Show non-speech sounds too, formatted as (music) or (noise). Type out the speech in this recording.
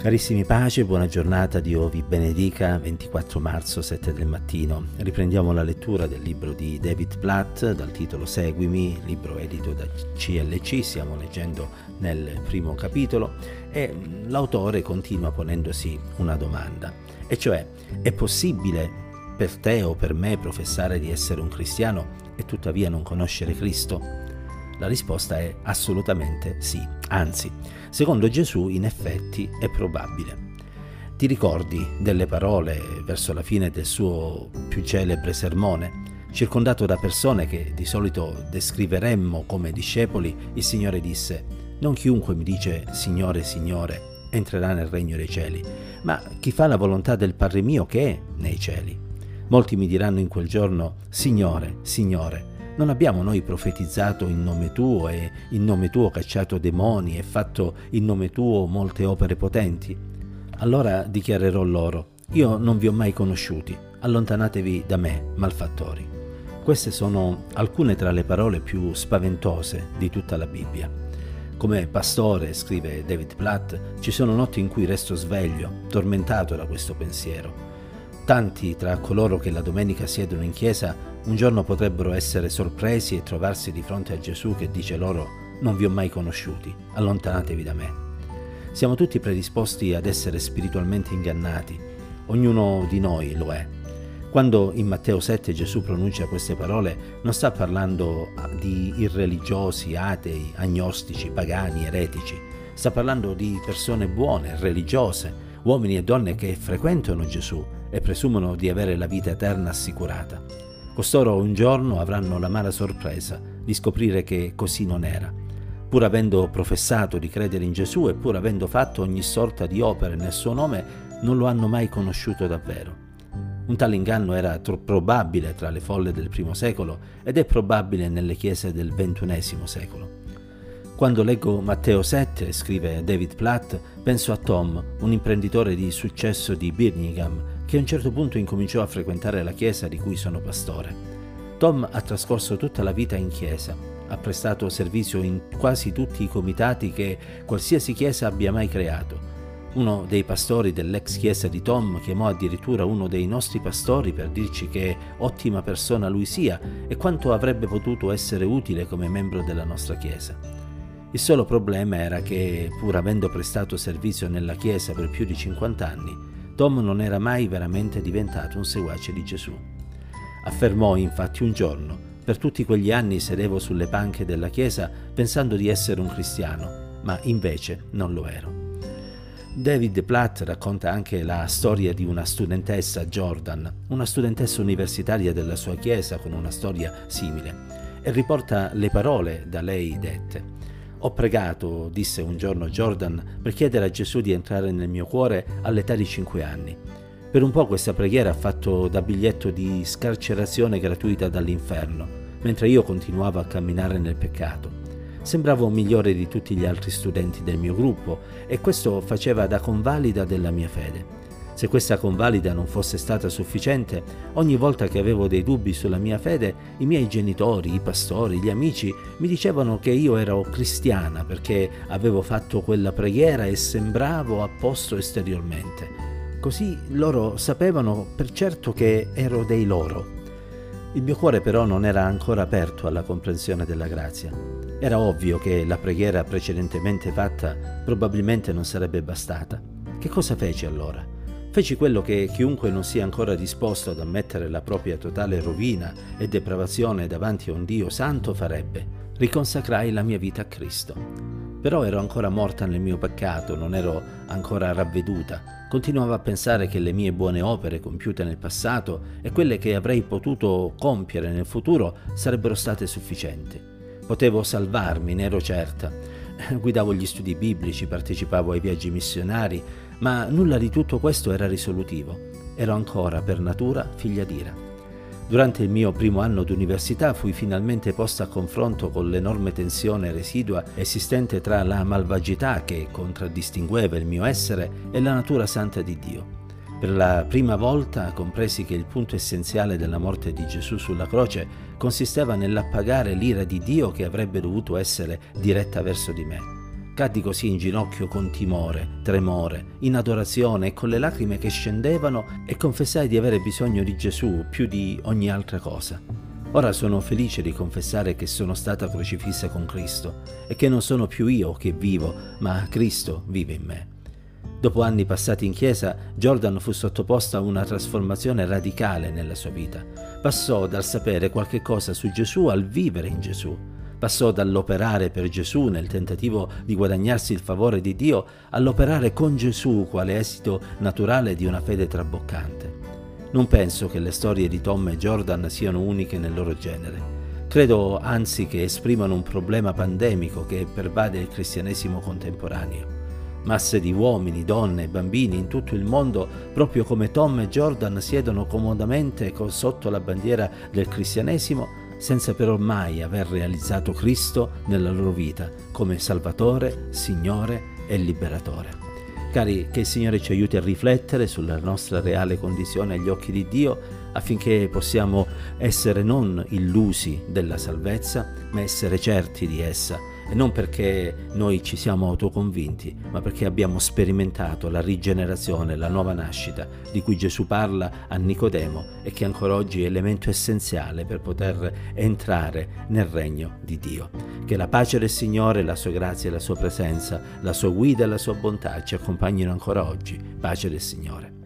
Carissimi pace, buona giornata, Dio vi benedica, 24 marzo 7 del mattino. Riprendiamo la lettura del libro di David Platt dal titolo Seguimi, libro edito da CLC, stiamo leggendo nel primo capitolo e l'autore continua ponendosi una domanda, e cioè è possibile per te o per me professare di essere un cristiano e tuttavia non conoscere Cristo? La risposta è assolutamente sì, anzi, secondo Gesù in effetti è probabile. Ti ricordi delle parole verso la fine del suo più celebre sermone? Circondato da persone che di solito descriveremmo come discepoli, il Signore disse, non chiunque mi dice Signore, Signore, entrerà nel regno dei cieli, ma chi fa la volontà del Padre mio che è nei cieli. Molti mi diranno in quel giorno, Signore, Signore, non abbiamo noi profetizzato in nome tuo e in nome tuo cacciato demoni e fatto in nome tuo molte opere potenti? Allora dichiarerò loro, io non vi ho mai conosciuti, allontanatevi da me, malfattori. Queste sono alcune tra le parole più spaventose di tutta la Bibbia. Come pastore, scrive David Platt, ci sono notti in cui resto sveglio, tormentato da questo pensiero. Tanti tra coloro che la domenica siedono in chiesa un giorno potrebbero essere sorpresi e trovarsi di fronte a Gesù che dice loro non vi ho mai conosciuti, allontanatevi da me. Siamo tutti predisposti ad essere spiritualmente ingannati, ognuno di noi lo è. Quando in Matteo 7 Gesù pronuncia queste parole non sta parlando di irreligiosi, atei, agnostici, pagani, eretici, sta parlando di persone buone, religiose, uomini e donne che frequentano Gesù e presumono di avere la vita eterna assicurata. Costoro un giorno avranno la mala sorpresa di scoprire che così non era. Pur avendo professato di credere in Gesù e pur avendo fatto ogni sorta di opere nel suo nome, non lo hanno mai conosciuto davvero. Un tale inganno era troppo probabile tra le folle del primo secolo ed è probabile nelle chiese del ventunesimo secolo. Quando leggo Matteo 7, scrive David Platt, penso a Tom, un imprenditore di successo di Birmingham, che a un certo punto incominciò a frequentare la chiesa di cui sono pastore. Tom ha trascorso tutta la vita in chiesa, ha prestato servizio in quasi tutti i comitati che qualsiasi chiesa abbia mai creato. Uno dei pastori dell'ex chiesa di Tom chiamò addirittura uno dei nostri pastori per dirci che ottima persona lui sia e quanto avrebbe potuto essere utile come membro della nostra chiesa. Il solo problema era che, pur avendo prestato servizio nella chiesa per più di 50 anni, Tom non era mai veramente diventato un seguace di Gesù. Affermò infatti un giorno, per tutti quegli anni sedevo sulle panche della chiesa pensando di essere un cristiano, ma invece non lo ero. David Platt racconta anche la storia di una studentessa, Jordan, una studentessa universitaria della sua chiesa con una storia simile, e riporta le parole da lei dette. Ho pregato, disse un giorno Jordan, per chiedere a Gesù di entrare nel mio cuore all'età di 5 anni. Per un po' questa preghiera ha fatto da biglietto di scarcerazione gratuita dall'inferno, mentre io continuavo a camminare nel peccato. Sembravo migliore di tutti gli altri studenti del mio gruppo e questo faceva da convalida della mia fede. Se questa convalida non fosse stata sufficiente, ogni volta che avevo dei dubbi sulla mia fede, i miei genitori, i pastori, gli amici mi dicevano che io ero cristiana perché avevo fatto quella preghiera e sembravo a posto esteriormente. Così loro sapevano per certo che ero dei loro. Il mio cuore però non era ancora aperto alla comprensione della grazia. Era ovvio che la preghiera precedentemente fatta probabilmente non sarebbe bastata. Che cosa feci allora? Feci quello che chiunque non sia ancora disposto ad ammettere la propria totale rovina e depravazione davanti a un Dio santo farebbe. Riconsacrai la mia vita a Cristo. Però ero ancora morta nel mio peccato, non ero ancora ravveduta. Continuavo a pensare che le mie buone opere compiute nel passato e quelle che avrei potuto compiere nel futuro sarebbero state sufficienti. Potevo salvarmi, ne ero certa. (laughs) Guidavo gli studi biblici, partecipavo ai viaggi missionari, ma nulla di tutto questo era risolutivo. Ero ancora per natura figlia d'ira. Durante il mio primo anno d'università fui finalmente posta a confronto con l'enorme tensione residua esistente tra la malvagità che contraddistingueva il mio essere e la natura santa di Dio. Per la prima volta compresi che il punto essenziale della morte di Gesù sulla croce consisteva nell'appagare l'ira di Dio che avrebbe dovuto essere diretta verso di me. Caddi così in ginocchio con timore, tremore, in adorazione e con le lacrime che scendevano e confessai di avere bisogno di Gesù più di ogni altra cosa. Ora sono felice di confessare che sono stata crocifissa con Cristo e che non sono più io che vivo, ma Cristo vive in me. Dopo anni passati in chiesa, Jordan fu sottoposto a una trasformazione radicale nella sua vita. Passò dal sapere qualche cosa su Gesù al vivere in Gesù. Passò dall'operare per Gesù nel tentativo di guadagnarsi il favore di Dio all'operare con Gesù quale esito naturale di una fede traboccante. Non penso che le storie di Tom e Jordan siano uniche nel loro genere. Credo anzi che esprimano un problema pandemico che pervade il cristianesimo contemporaneo. Masse di uomini, donne e bambini in tutto il mondo, proprio come Tom e Jordan, siedono comodamente sotto la bandiera del cristianesimo senza però mai aver realizzato Cristo nella loro vita come Salvatore, Signore e Liberatore. Cari, che il Signore ci aiuti a riflettere sulla nostra reale condizione agli occhi di Dio affinché possiamo essere non illusi della salvezza, ma essere certi di essa e non perché noi ci siamo autoconvinti, ma perché abbiamo sperimentato la rigenerazione, la nuova nascita di cui Gesù parla a Nicodemo e che ancora oggi è elemento essenziale per poter entrare nel regno di Dio. Che la pace del Signore, la sua grazia e la sua presenza, la sua guida e la sua bontà ci accompagnino ancora oggi. Pace del Signore.